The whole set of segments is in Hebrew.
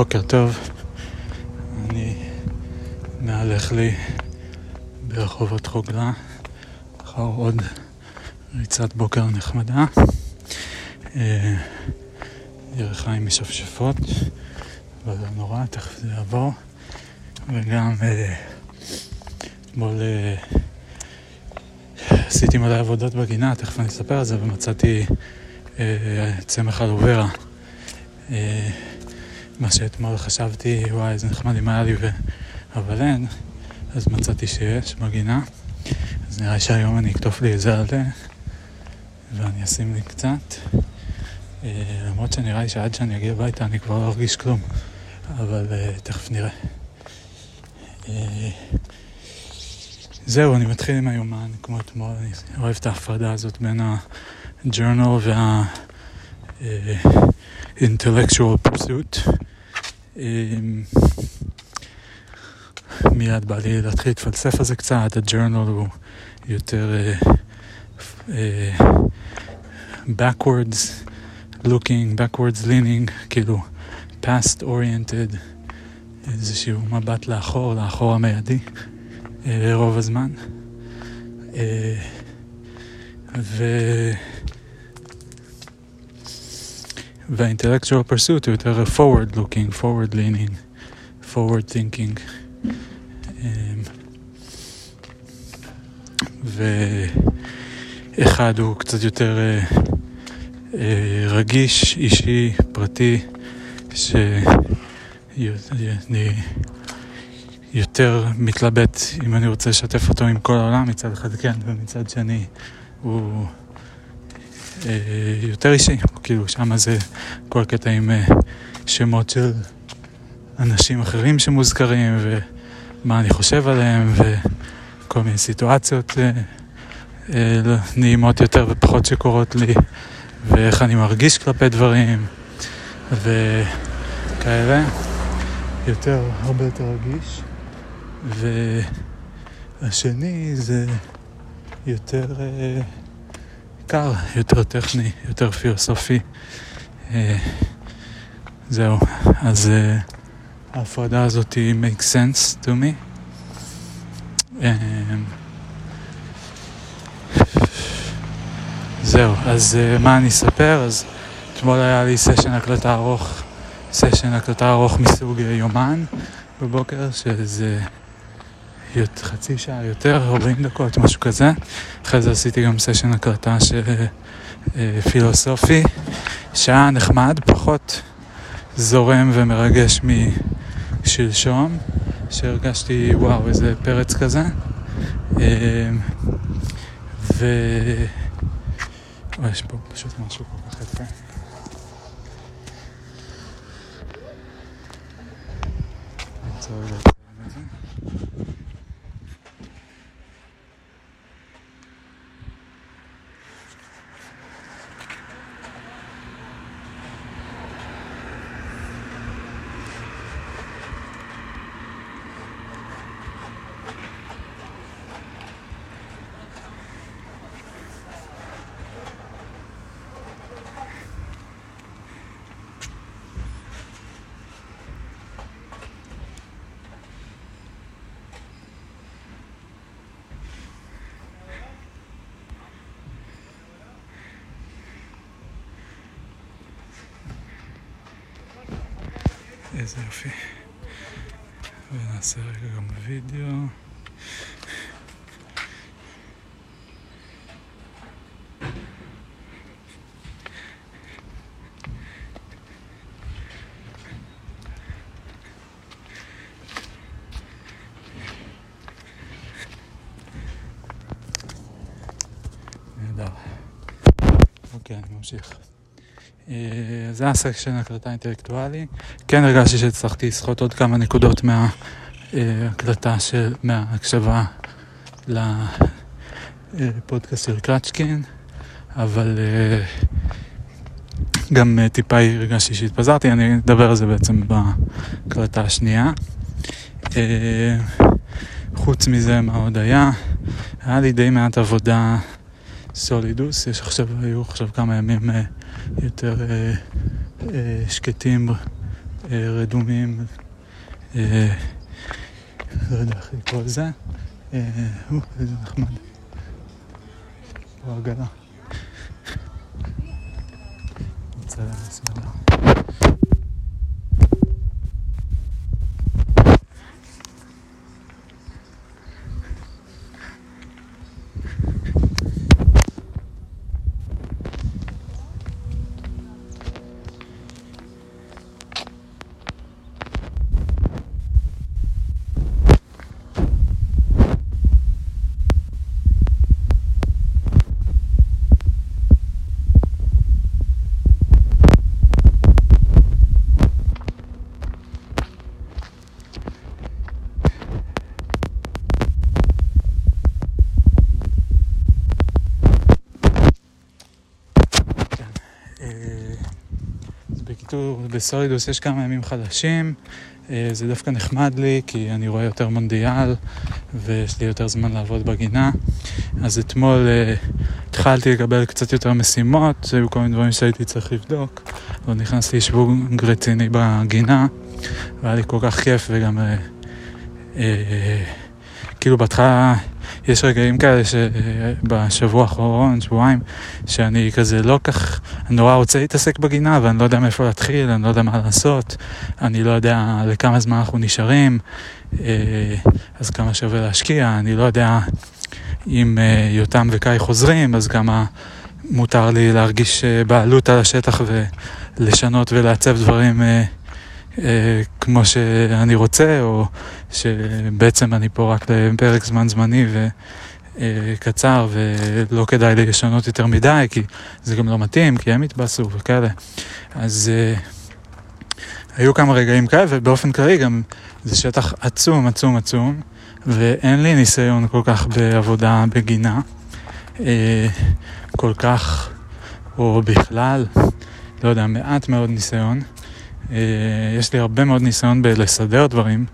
בוקר טוב, אני מהלך לי ברחובות חוגלה אחר עוד ריצת בוקר נחמדה. אה, ירחיים משפשפות, אבל לא נורא, תכף זה יעבור. וגם אה, אתמול אה, עשיתי מלא עבודות בגינה, תכף אני אספר על זה, ומצאתי צמח אלוברה. מה שאתמול חשבתי, וואי, איזה נחמד אם היה לי, ו... אבל אין, אז מצאתי שיש בגינה. אז נראה שהיום אני אקטוף לי איזה עלה, ואני אשים לי קצת. אה, למרות שנראה לי שעד שאני אגיע הביתה אני כבר לא ארגיש כלום, אבל אה, תכף נראה. אה, זהו, אני מתחיל עם היומן, כמו אתמול, אני אוהב את ההפרדה הזאת בין ה-journal וה-intellectual pursuit. מיד בא לי להתחיל להתפלסף על זה קצת, הג'ורנל הוא יותר uh, uh, backwards looking, backwards leaning, כאילו past oriented, איזשהו מבט לאחור, לאחור המיידי, uh, רוב הזמן. ו... והאינטלקטואל פרסוט הוא יותר forward looking, forward leaning, forward thinking. אמ, ואחד הוא קצת יותר אה, אה, רגיש, אישי, פרטי, שאני יותר מתלבט אם אני רוצה לשתף אותו עם כל העולם, מצד אחד כן, ומצד שני הוא יותר אישי, כאילו שם זה כל הקטע עם שמות של אנשים אחרים שמוזכרים ומה אני חושב עליהם וכל מיני סיטואציות אה, אה, נעימות יותר ופחות שקורות לי ואיך אני מרגיש כלפי דברים וכאלה, יותר, הרבה יותר רגיש. והשני זה יותר אה, קר, יותר טכני, יותר פילוסופי. אה, זהו, אז... אה, ההפרדה הזאת היא make sense to me. אמ, זהו, אז אה, מה אני אספר? אז אתמול היה לי סשן הקלטה ארוך, סשן הקלטה ארוך מסוג אה, יומן בבוקר, שזה חצי שעה יותר, 40 דקות, משהו כזה. אחרי זה עשיתי גם סשן הקלטה של אה, פילוסופי, שעה נחמד, פחות זורם ומרגש מ... שלשום, שהרגשתי, וואו, איזה פרץ כזה. אמ, ו... יש פה פשוט משהו כל כך יפה. איזה יופי. ונעשה רגע גם וידאו. נהדר. אוקיי, אני אה, זה הסקשן הקלטה אינטלקטואלי. כן הרגשתי שהצלחתי לסחוט עוד כמה נקודות מההקלטה של, מההקשבה לפודקאסט של קלצ'קין, אבל אה, גם אה, טיפה הרגשתי שהתפזרתי, אני אדבר על זה בעצם בהקלטה השנייה. חוץ מזה, מה עוד היה? היה לי די מעט עבודה סולידוס, יש עכשיו, היו עכשיו כמה ימים יותר אה, אה, שקטים, רדומים, אה, לא יודע איך לקרוא לזה, איזה נחמד. פה עגלה. נצא למסמדה. בקיצור, בסולידוס יש כמה ימים חדשים, אה, זה דווקא נחמד לי, כי אני רואה יותר מונדיאל, ויש לי יותר זמן לעבוד בגינה. אז אתמול אה, התחלתי לקבל קצת יותר משימות, היו כל מיני דברים שהייתי צריך לבדוק, אבל נכנסתי לשוונג רציני בגינה, והיה לי כל כך כיף, וגם אה, כאילו בהתחלה... יש רגעים כאלה שבשבוע האחרון, שבועיים, שאני כזה לא כך, אני נורא רוצה להתעסק בגינה, ואני לא יודע מאיפה להתחיל, אני לא יודע מה לעשות, אני לא יודע לכמה זמן אנחנו נשארים, אה, אז כמה שווה להשקיע, אני לא יודע אם אה, יותם וקאי חוזרים, אז כמה מותר לי להרגיש אה, בעלות על השטח ולשנות ולעצב דברים. כמו שאני רוצה, או שבעצם אני פה רק לפרק זמן זמני וקצר, ולא כדאי לשנות יותר מדי, כי זה גם לא מתאים, כי הם יתבאסו וכאלה. אז uh, היו כמה רגעים כאלה, ובאופן כללי גם זה שטח עצום, עצום, עצום, ואין לי ניסיון כל כך בעבודה בגינה, uh, כל כך, או בכלל, לא יודע, מעט מאוד ניסיון. אה, יש לי הרבה מאוד ניסיון בלסדר דברים,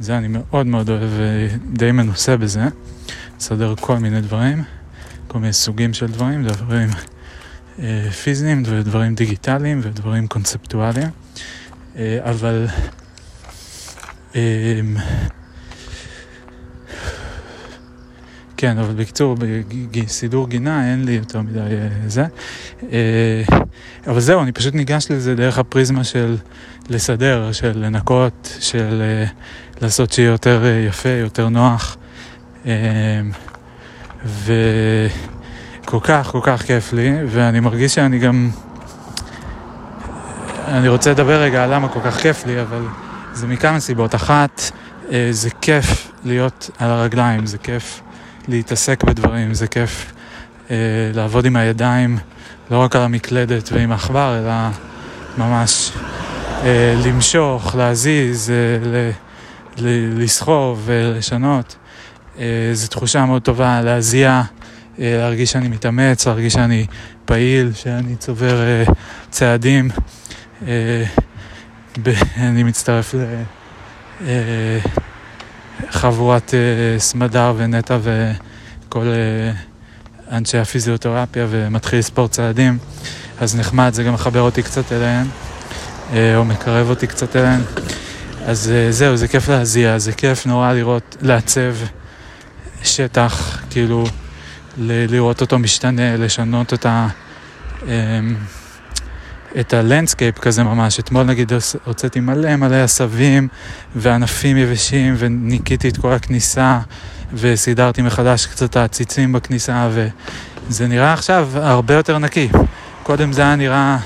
זה אני מאוד מאוד אוהב ודי מנוסה בזה, לסדר כל מיני דברים, כל מיני סוגים של דברים, דברים אה, פיזיים ודברים דיגיטליים ודברים קונספטואליים, אה, אבל כן, אבל בקיצור, בסידור גינה אין לי יותר מדי אה, זה. אה, אבל זהו, אני פשוט ניגש לזה דרך הפריזמה של לסדר, של לנקות, של אה, לעשות שיהיה יותר יפה, יותר נוח. וכל כך, כל כך כיף לי, ואני מרגיש שאני גם... אני רוצה לדבר רגע על למה כל כך כיף לי, אבל זה מכמה סיבות. אחת, זה כיף להיות על הרגליים, זה כיף להתעסק בדברים, זה כיף אה, לעבוד עם הידיים, לא רק על המקלדת ועם העכבר, אלא ממש אה, למשוך, להזיז, אה, לסחוב ולשנות. אה, זו תחושה מאוד טובה להזיע, אה, להרגיש שאני מתאמץ, להרגיש שאני פעיל, שאני צובר אה, צעדים. אני מצטרף ל... חבורת uh, סמדר ונטע וכל אנשי הפיזיותרפיה ומתחיל לספור צעדים, אז נחמד, זה גם מחבר אותי קצת אליהן, או מקרב אותי קצת אליהן. אז זהו, זה כיף להזיע, זה כיף נורא לראות, לעצב שטח, כאילו, לראות אותו משתנה, לשנות את ה... Um, את ה landscape כזה ממש. אתמול נגיד הוצאתי מלא מלא עשבים וענפים יבשים וניקיתי את כל הכניסה וסידרתי מחדש קצת העציצים בכניסה וזה נראה עכשיו הרבה יותר נקי. קודם זה היה נראה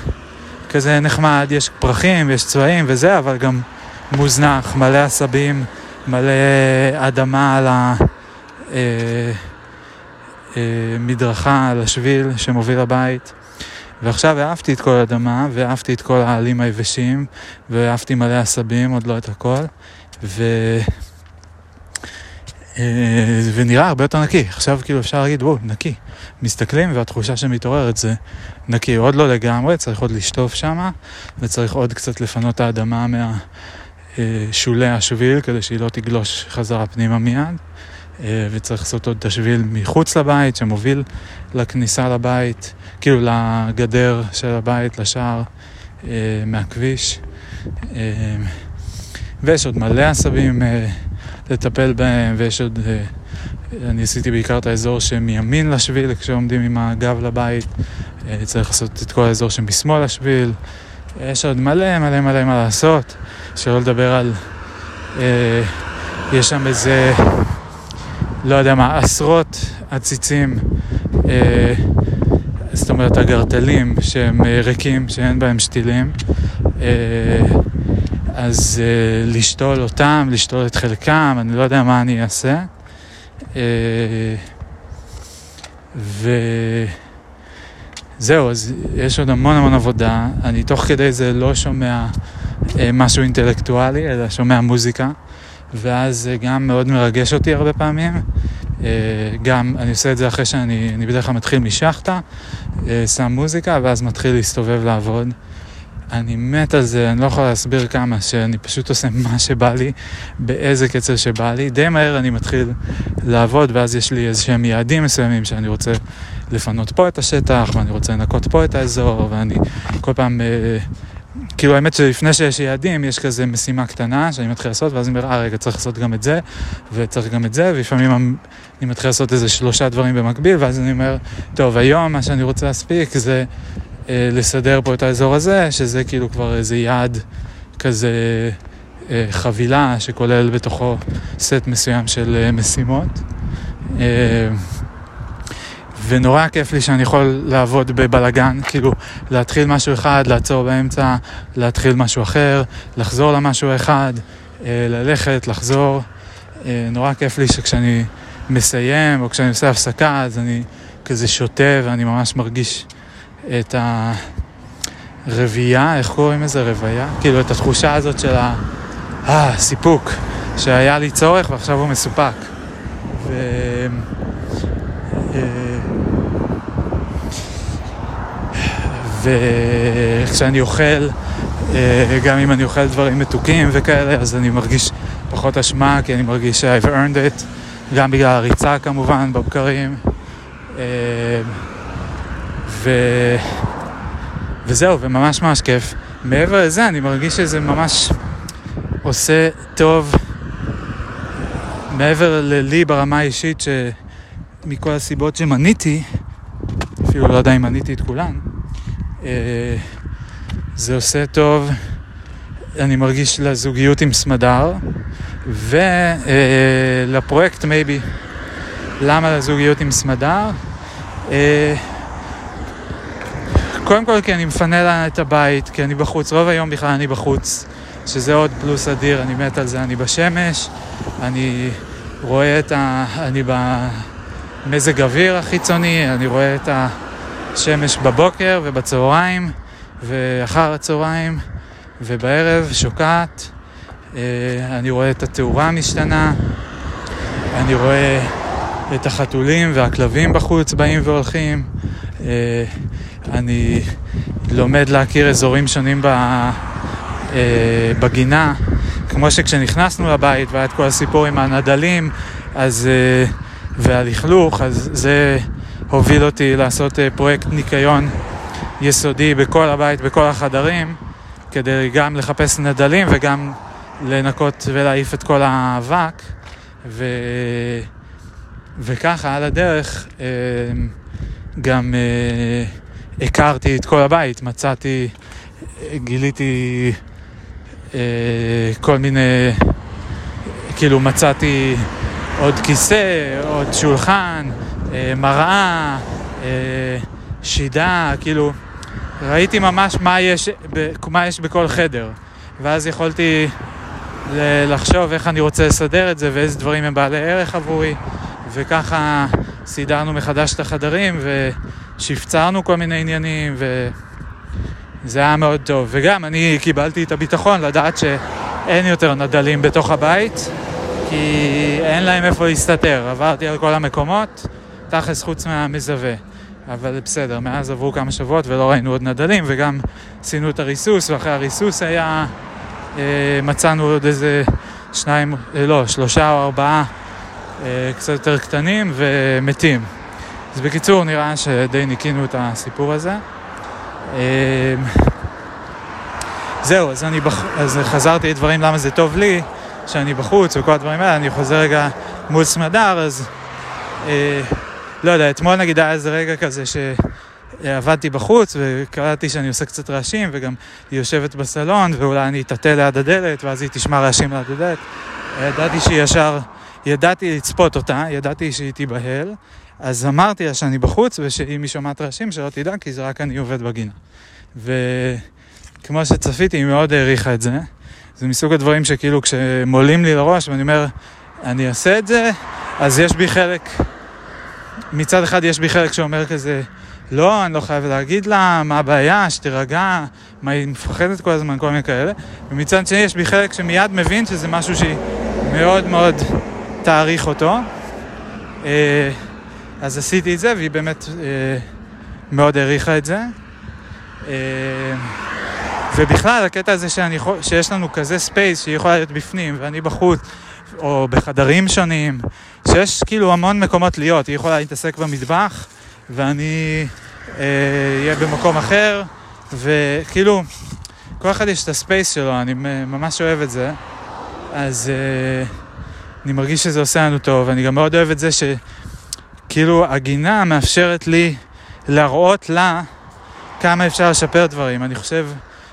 כזה נחמד, יש פרחים, יש צבעים וזה, אבל גם מוזנח, מלא עשבים, מלא אדמה על המדרכה, אה, אה, על השביל שמוביל לבית. ועכשיו העפתי את כל האדמה, והעפתי את כל העלים היבשים, והעפתי מלא עשבים, עוד לא את הכל, ו... אה, ונראה הרבה יותר נקי. עכשיו כאילו אפשר להגיד, וואו, נקי. מסתכלים והתחושה שמתעוררת זה נקי. עוד לא לגמרי, צריך עוד לשטוף שמה, וצריך עוד קצת לפנות האדמה מהשולי השביל, כדי שהיא לא תגלוש חזרה פנימה מיד. אה, וצריך לעשות עוד את השביל מחוץ לבית, שמוביל לכניסה לבית. כאילו לגדר של הבית, לשער, אה, מהכביש. אה, ויש עוד מלא עשבים לטפל בהם, ויש עוד... אני עשיתי בעיקר את האזור שמימין לשביל, כשעומדים עם הגב לבית. צריך לעשות את כל האזור שמשמאל לשביל. יש עוד מלא מלא מלא מה לעשות, שלא לדבר על... יש שם איזה, לא יודע מה, עשרות עציצים, אה, זאת אומרת אגרטלים שהם אה, ריקים, שאין בהם שתילים. אה, אז אה, לשתול אותם, לשתול את חלקם, אני לא יודע מה אני אעשה. אה, וזהו, אז יש עוד המון המון עבודה. אני תוך כדי זה לא שומע אה, משהו אינטלקטואלי, אלא שומע מוזיקה, ואז זה גם מאוד מרגש אותי הרבה פעמים. אה, גם, אני עושה את זה אחרי שאני, אני בדרך כלל מתחיל משחטה, אה, שם מוזיקה, ואז מתחיל להסתובב לעבוד. אני מת על זה, אני לא יכול להסביר כמה, שאני פשוט עושה מה שבא לי, באיזה קצב שבא לי. די מהר אני מתחיל לעבוד, ואז יש לי איזה שהם יעדים מסוימים שאני רוצה לפנות פה את השטח, ואני רוצה לנקות פה את האזור, ואני כל פעם... אה, כאילו האמת שלפני שיש יעדים, יש כזה משימה קטנה שאני מתחיל לעשות, ואז אני אומר, אה רגע, צריך לעשות גם את זה, וצריך גם את זה, ולפעמים אני מתחיל לעשות איזה שלושה דברים במקביל, ואז אני אומר, טוב, היום מה שאני רוצה להספיק זה אה, לסדר פה את האזור הזה, שזה כאילו כבר איזה יעד כזה אה, חבילה שכולל בתוכו סט מסוים של אה, משימות. אה, ונורא כיף לי שאני יכול לעבוד בבלגן, כאילו להתחיל משהו אחד, לעצור באמצע, להתחיל משהו אחר, לחזור למשהו אחד, אה, ללכת, לחזור. אה, נורא כיף לי שכשאני מסיים או כשאני עושה הפסקה אז אני כזה שותה ואני ממש מרגיש את הרבייה, איך קוראים לזה רוויה? כאילו את התחושה הזאת של הסיפוק, שהיה לי צורך ועכשיו הוא מסופק. ו... אה, וכשאני אוכל, אה, גם אם אני אוכל דברים מתוקים וכאלה, אז אני מרגיש פחות אשמה, כי אני מרגיש ש- I've earned it, גם בגלל הריצה כמובן בבקרים. אה, ו... וזהו, וממש ממש כיף. מעבר לזה, אני מרגיש שזה ממש עושה טוב, מעבר ללי ברמה האישית, שמכל הסיבות שמניתי, אפילו לא יודע אם מניתי את כולן, זה עושה טוב, אני מרגיש לזוגיות עם סמדר, ולפרויקט מייבי. למה לזוגיות עם סמדר? אה, קודם כל כי אני מפנה לה את הבית, כי אני בחוץ, רוב היום בכלל אני בחוץ, שזה עוד פלוס אדיר, אני מת על זה, אני בשמש, אני רואה את ה... אני במזג אוויר החיצוני, אני רואה את השמש בבוקר ובצהריים ואחר הצהריים ובערב שוקעת, אה, אני רואה את התאורה משתנה, אני רואה את החתולים והכלבים בחוץ באים והולכים. אה, אני לומד להכיר אזורים שונים אה, בגינה, כמו שכשנכנסנו לבית והיה את כל הסיפור עם הנדלים אז, והלכלוך, אז זה הוביל אותי לעשות אה, פרויקט ניקיון יסודי בכל הבית, בכל החדרים, כדי גם לחפש נדלים וגם לנקות ולהעיף את כל האבק. ו... וככה על הדרך אה, גם אה, הכרתי את כל הבית, מצאתי, גיליתי אה, כל מיני, כאילו מצאתי עוד כיסא, עוד שולחן, מראה, אה, שידה, כאילו ראיתי ממש מה יש, ב, מה יש בכל חדר ואז יכולתי לחשוב איך אני רוצה לסדר את זה ואיזה דברים הם בעלי ערך עבורי וככה סידרנו מחדש את החדרים ושפצרנו כל מיני עניינים וזה היה מאוד טוב. וגם אני קיבלתי את הביטחון לדעת שאין יותר נדלים בתוך הבית כי אין להם איפה להסתתר. עברתי על כל המקומות, תכלס חוץ מהמזווה. אבל בסדר, מאז עברו כמה שבועות ולא ראינו עוד נדלים וגם עשינו את הריסוס ואחרי הריסוס היה, אה, מצאנו עוד איזה שניים, אה, לא, שלושה או ארבעה אה, קצת יותר קטנים ומתים. אז בקיצור, נראה שדי ניקינו את הסיפור הזה. אה, זהו, אז אני בח... אז חזרתי לדברים למה זה טוב לי, שאני בחוץ וכל הדברים האלה, אני חוזר רגע מול סמדר, אז לא יודע, אתמול נגיד היה איזה רגע כזה שעבדתי בחוץ וקראתי שאני עושה קצת רעשים וגם היא יושבת בסלון ואולי אני אטאטא ליד הדלת ואז היא תשמע רעשים ליד הדלת. ידעתי שהיא ישר, ידעתי לצפות אותה, ידעתי שהיא תיבהל, אז אמרתי לה שאני בחוץ ושאם היא שומעת רעשים שלא תדע כי זה רק אני עובד בגינה. וכמו שצפיתי היא מאוד העריכה את זה. זה מסוג הדברים שכאילו כשמולים לי לראש ואני אומר אני אעשה את זה, אז יש בי חלק, מצד אחד יש בי חלק שאומר כזה, לא, אני לא חייב להגיד לה מה הבעיה, שתירגע, מה היא מפחדת כל הזמן, כל מיני כאלה. ומצד שני יש בי חלק שמיד מבין שזה משהו שהיא מאוד מאוד תעריך אותו. אה, אז עשיתי את זה, והיא באמת אה, מאוד העריכה את זה. אה, ובכלל, הקטע הזה שאני, שיש לנו כזה space שהיא יכולה להיות בפנים ואני בחוץ, או בחדרים שונים, שיש כאילו המון מקומות להיות. היא יכולה להתעסק במטבח, ואני אהיה אה, במקום אחר, וכאילו, כל אחד יש את הספייס שלו, אני ממש אוהב את זה. אז אה, אני מרגיש שזה עושה לנו טוב, אני גם מאוד אוהב את זה שכאילו הגינה מאפשרת לי להראות לה כמה אפשר לשפר דברים. אני חושב,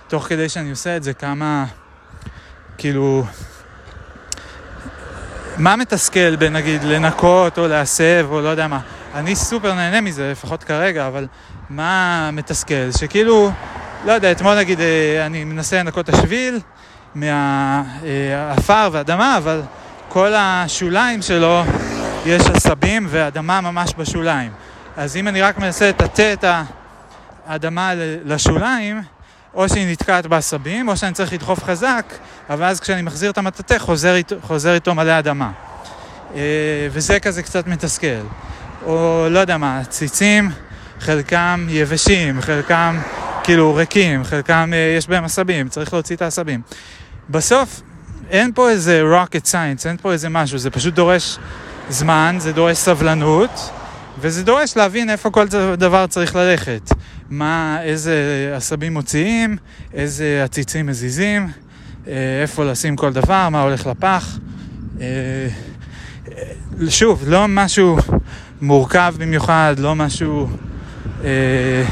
תוך כדי שאני עושה את זה, כמה, כאילו, מה מתסכל בנגיד לנקות או להסב או לא יודע מה? אני סופר נהנה מזה, לפחות כרגע, אבל מה מתסכל? שכאילו, לא יודע, אתמול נגיד אה, אני מנסה לנקות את השביל מהעפר והאדמה, אבל כל השוליים שלו יש עשבים ואדמה ממש בשוליים. אז אם אני רק מנסה לטאטא את האדמה לשוליים, או שהיא נתקעת בעשבים, או שאני צריך לדחוף חזק, אבל אז כשאני מחזיר את המטאטא חוזר, חוזר איתו מלא אדמה. אה, וזה כזה קצת מתסכל. או לא יודע מה, ציצים, חלקם יבשים, חלקם כאילו ריקים, חלקם אה, יש בהם עשבים, צריך להוציא את העשבים. בסוף אין פה איזה rocket science, אין פה איזה משהו, זה פשוט דורש זמן, זה דורש סבלנות, וזה דורש להבין איפה כל דבר צריך ללכת. מה, איזה עשבים מוציאים, איזה עציצים מזיזים, אה, איפה לשים כל דבר, מה הולך לפח. אה, שוב, לא משהו מורכב במיוחד, לא משהו... אה,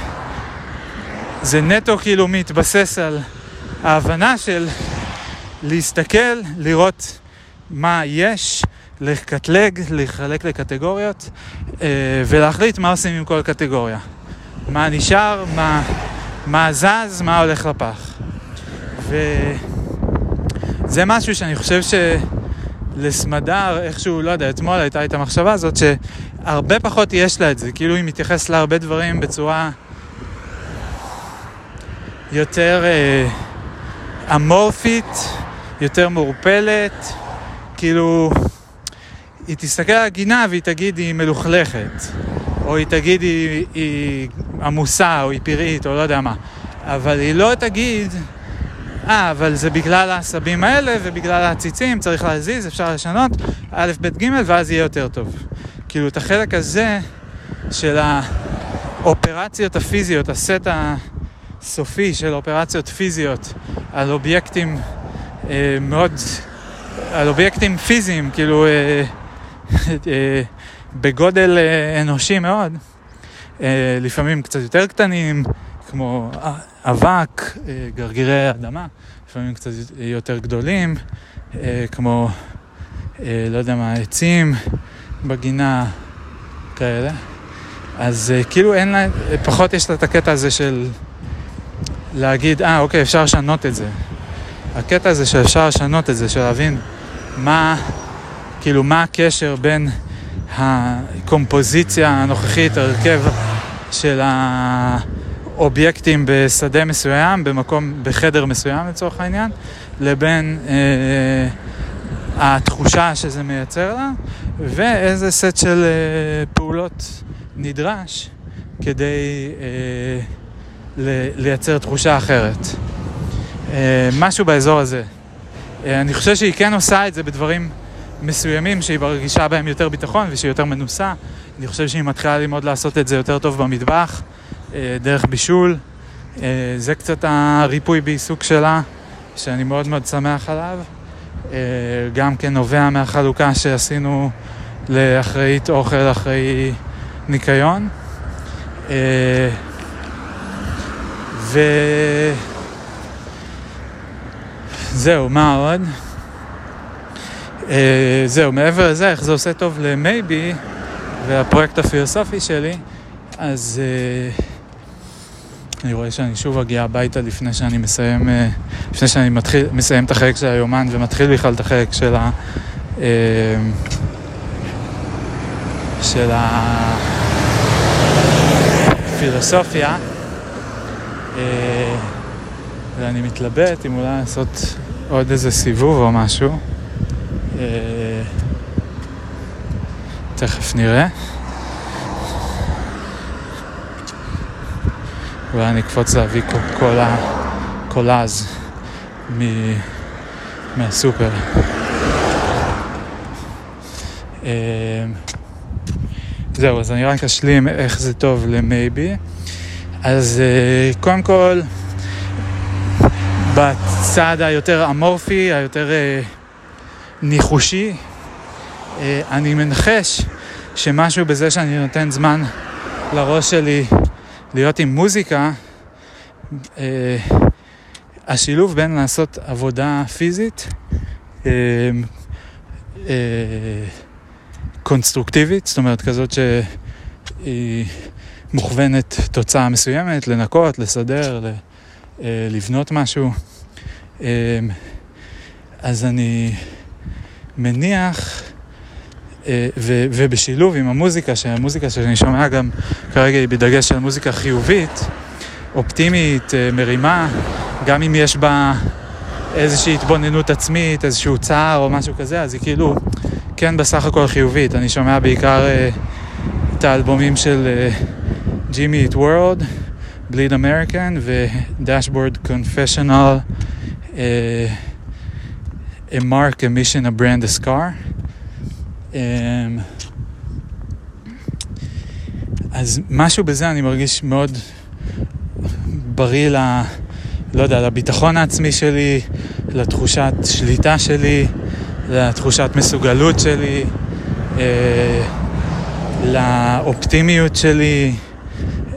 זה נטו כאילו מתבסס על ההבנה של להסתכל, לראות מה יש, לקטלג, לחלק לקטגוריות ולהחליט מה עושים עם כל קטגוריה. מה נשאר, מה, מה זז, מה הולך לפח. וזה משהו שאני חושב שלסמדר, איכשהו, לא יודע, אתמול הייתה את המחשבה הזאת, שהרבה פחות יש לה את זה, כאילו היא מתייחסת להרבה דברים בצורה יותר אה, אמורפית, יותר מעורפלת, כאילו... היא תסתכל על הגינה והיא תגיד היא מלוכלכת, או היא תגיד היא, היא עמוסה, או היא פראית, או לא יודע מה. אבל היא לא תגיד, אה, אבל זה בגלל העשבים האלה ובגלל העציצים, צריך להזיז, אפשר לשנות, א', ב', ג', ואז יהיה יותר טוב. כאילו, את החלק הזה של האופרציות הפיזיות, הסט הסופי של אופרציות פיזיות על אובייקטים אה, מאוד, על אובייקטים פיזיים, כאילו... אה, אה, בגודל אה, אנושי מאוד, אה, לפעמים קצת יותר קטנים, כמו אבק, גרגירי אדמה, לפעמים קצת יותר גדולים, כמו, לא יודע מה, עצים בגינה, כאלה. אז כאילו אין לה, פחות יש לה את הקטע הזה של להגיד, אה, אוקיי, אפשר לשנות את זה. הקטע הזה שאפשר לשנות את זה, של להבין מה... כאילו מה הקשר בין הקומפוזיציה הנוכחית, ההרכב של האובייקטים בשדה מסוים, במקום, בחדר מסוים לצורך העניין, לבין אה, התחושה שזה מייצר לה, ואיזה סט של אה, פעולות נדרש כדי אה, לייצר תחושה אחרת. אה, משהו באזור הזה. אה, אני חושב שהיא כן עושה את זה בדברים מסוימים שהיא מרגישה בהם יותר ביטחון ושהיא יותר מנוסה. אני חושב שהיא מתחילה ללמוד לעשות את זה יותר טוב במטבח, אה, דרך בישול, אה, זה קצת הריפוי בעיסוק שלה, שאני מאוד מאוד שמח עליו. אה, גם כן נובע מהחלוקה שעשינו לאחראית אוכל, אחראי ניקיון. וזהו, מה עוד? זהו, מעבר לזה, איך זה עושה טוב למייבי והפרויקט הפילוסופי שלי, אז... Uh, אני רואה שאני שוב אגיע הביתה לפני שאני מסיים, אה, לפני שאני מתחיל, מסיים את החלק של היומן ומתחיל בכלל את החלק של ה... אה, של הפילוסופיה. ואני מתלבט אם אולי לעשות עוד איזה סיבוב או משהו. תכף נראה. אולי אני אקפוץ להביא קולאז מ... מהסופר. אמ, זהו, אז אני רק אשלים איך זה טוב למייבי. אז אה, קודם כל, בצד היותר אמורפי, היותר אה, ניחושי, אה, אני מנחש שמשהו בזה שאני נותן זמן לראש שלי להיות עם מוזיקה, אה, השילוב בין לעשות עבודה פיזית אה, קונסטרוקטיבית, זאת אומרת כזאת שהיא מוכוונת תוצאה מסוימת, לנקות, לסדר, לבנות משהו. אז אני מניח אה, ו, ובשילוב עם המוזיקה, שהמוזיקה שאני שומע גם כרגע היא בדגש על מוזיקה חיובית, אופטימית, אה, מרימה, גם אם יש בה איזושהי התבוננות עצמית, איזשהו צער או משהו כזה, אז היא כאילו כן בסך הכל חיובית. אני שומע בעיקר uh, את האלבומים של ג'ימי את וורד, בליד אמריקן ודשבורד קונפשיונל, A Mark, A Mission, A Brand, A Scar. אמ, אז משהו בזה אני מרגיש מאוד בריא ל... לא יודע, לביטחון העצמי שלי, לתחושת שליטה שלי, לתחושת מסוגלות שלי, אה, לאופטימיות שלי,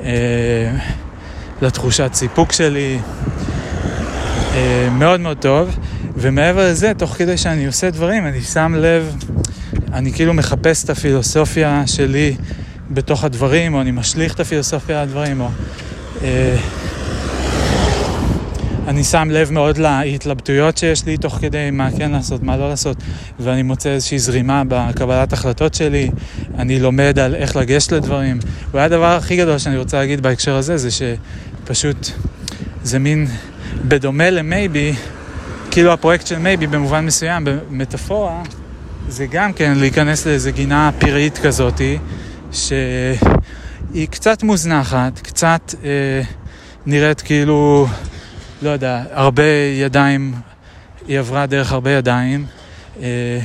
אה, לתחושת סיפוק שלי. אה, מאוד מאוד טוב, ומעבר לזה, תוך כדי שאני עושה דברים, אני שם לב אני כאילו מחפש את הפילוסופיה שלי בתוך הדברים, או אני משליך את הפילוסופיה על הדברים, או... אה, אני שם לב מאוד להתלבטויות שיש לי תוך כדי מה כן לעשות, מה לא לעשות, ואני מוצא איזושהי זרימה בקבלת החלטות שלי, אני לומד על איך לגשת לדברים. ואולי הדבר הכי גדול שאני רוצה להגיד בהקשר הזה, זה שפשוט זה מין, בדומה למייבי, כאילו הפרויקט של מייבי במובן מסוים, במטאפורה, זה גם כן להיכנס לאיזה גינה פראית כזאתי, שהיא קצת מוזנחת, קצת אה, נראית כאילו, לא יודע, הרבה ידיים, היא עברה דרך הרבה ידיים. אה,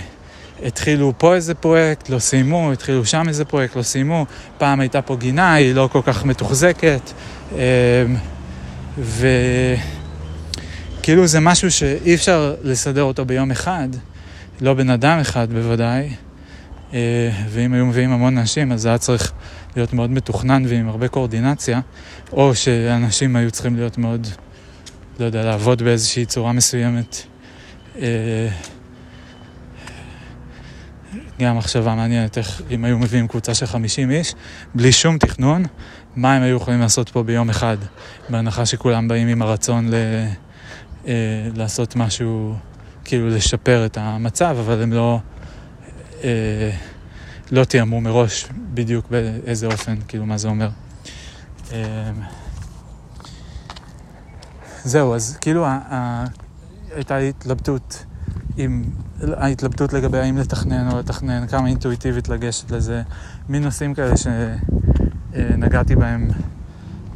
התחילו פה איזה פרויקט, לא סיימו, התחילו שם איזה פרויקט, לא סיימו. פעם הייתה פה גינה, היא לא כל כך מתוחזקת. אה, וכאילו זה משהו שאי אפשר לסדר אותו ביום אחד. לא בן אדם אחד בוודאי, אה, ואם היו מביאים המון אנשים, אז זה היה צריך להיות מאוד מתוכנן ועם הרבה קואורדינציה, או שאנשים היו צריכים להיות מאוד, לא יודע, לעבוד באיזושהי צורה מסוימת. אה, גם מחשבה מעניינת איך אם היו מביאים קבוצה של 50 איש, בלי שום תכנון, מה הם היו יכולים לעשות פה ביום אחד, בהנחה שכולם באים עם הרצון ל... אה, לעשות משהו כאילו לשפר את המצב, אבל הם לא, אה, לא תיאמו מראש בדיוק באיזה אופן, כאילו מה זה אומר. אה, זהו, אז כאילו ה, ה, הייתה התלבטות עם, ההתלבטות לגבי האם לתכנן או לתכנן, כמה אינטואיטיבית לגשת לזה, מין נושאים כאלה שנגעתי בהם,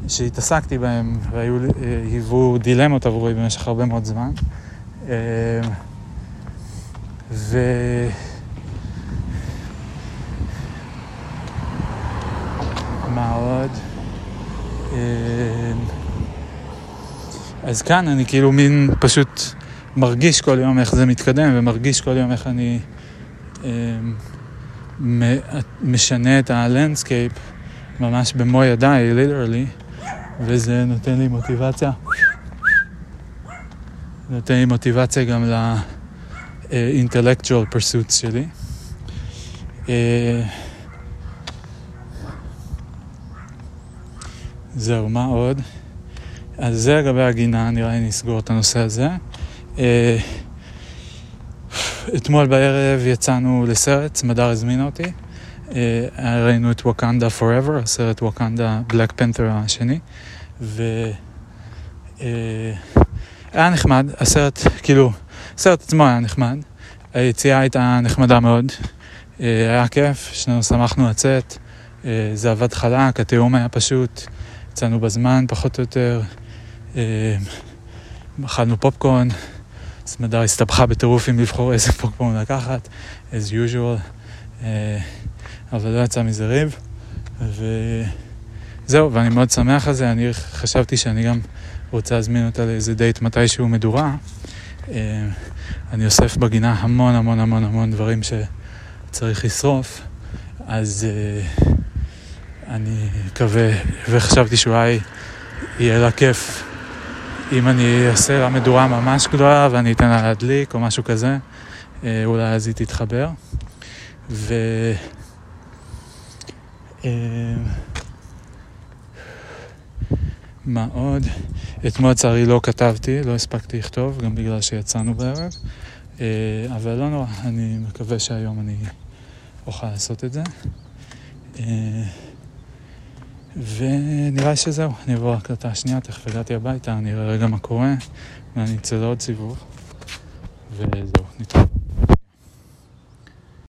שהתעסקתי בהם והיוו דילמות עבורי במשך הרבה מאוד זמן. אה, ו... מה עוד? אה, אז כאן אני כאילו מין פשוט מרגיש כל יום איך זה מתקדם, ומרגיש כל יום איך אני אה, משנה את ה landscape ממש במו ידיי, literally, וזה נותן לי מוטיבציה. נותן לי מוטיבציה גם ל-intellectual pursuits שלי. אה, זהו, מה עוד? אז זה לגבי הגינה, נראה לי נסגור את הנושא הזה. אה, אתמול בערב יצאנו לסרט, סמדר הזמינה אותי. אה, ראינו את ווקנדה Forever, הסרט ווקנדה בלק פנת'ר השני. והיה נחמד, הסרט, כאילו, הסרט עצמו היה נחמד. היציאה הייתה נחמדה מאוד. היה כיף, שנינו שמחנו לצאת. זה עבד חלק, התיאום היה פשוט. יצאנו בזמן, פחות או יותר. אה, אכלנו פופקורן, סמדר הסתבכה בטירוף אם לבחור איזה פופקורן לקחת, as usual, אה, אבל לא יצא מזה ריב. וזהו, ואני מאוד שמח על זה, אני חשבתי שאני גם רוצה להזמין אותה לאיזה דייט מתישהו מדורה. אה, אני אוסף בגינה המון המון המון המון דברים שצריך לשרוף, אז... אני מקווה, וחשבתי שאולי יהיה לה כיף אם אני אעשה לה מדורה ממש גדולה ואני אתן לה להדליק או משהו כזה, אה, אולי אז היא תתחבר. ו... אה, מה עוד? אתמול לצערי לא כתבתי, לא הספקתי לכתוב, גם בגלל שיצאנו בערב. אה, אבל לא נורא, אני מקווה שהיום אני אוכל לעשות את זה. ונראה שזהו, אני אעבור להקלטה השנייה, תכף הגעתי הביתה, אני אראה רגע מה קורה, ואני אצא לעוד סיבוב, וזהו, נתראה.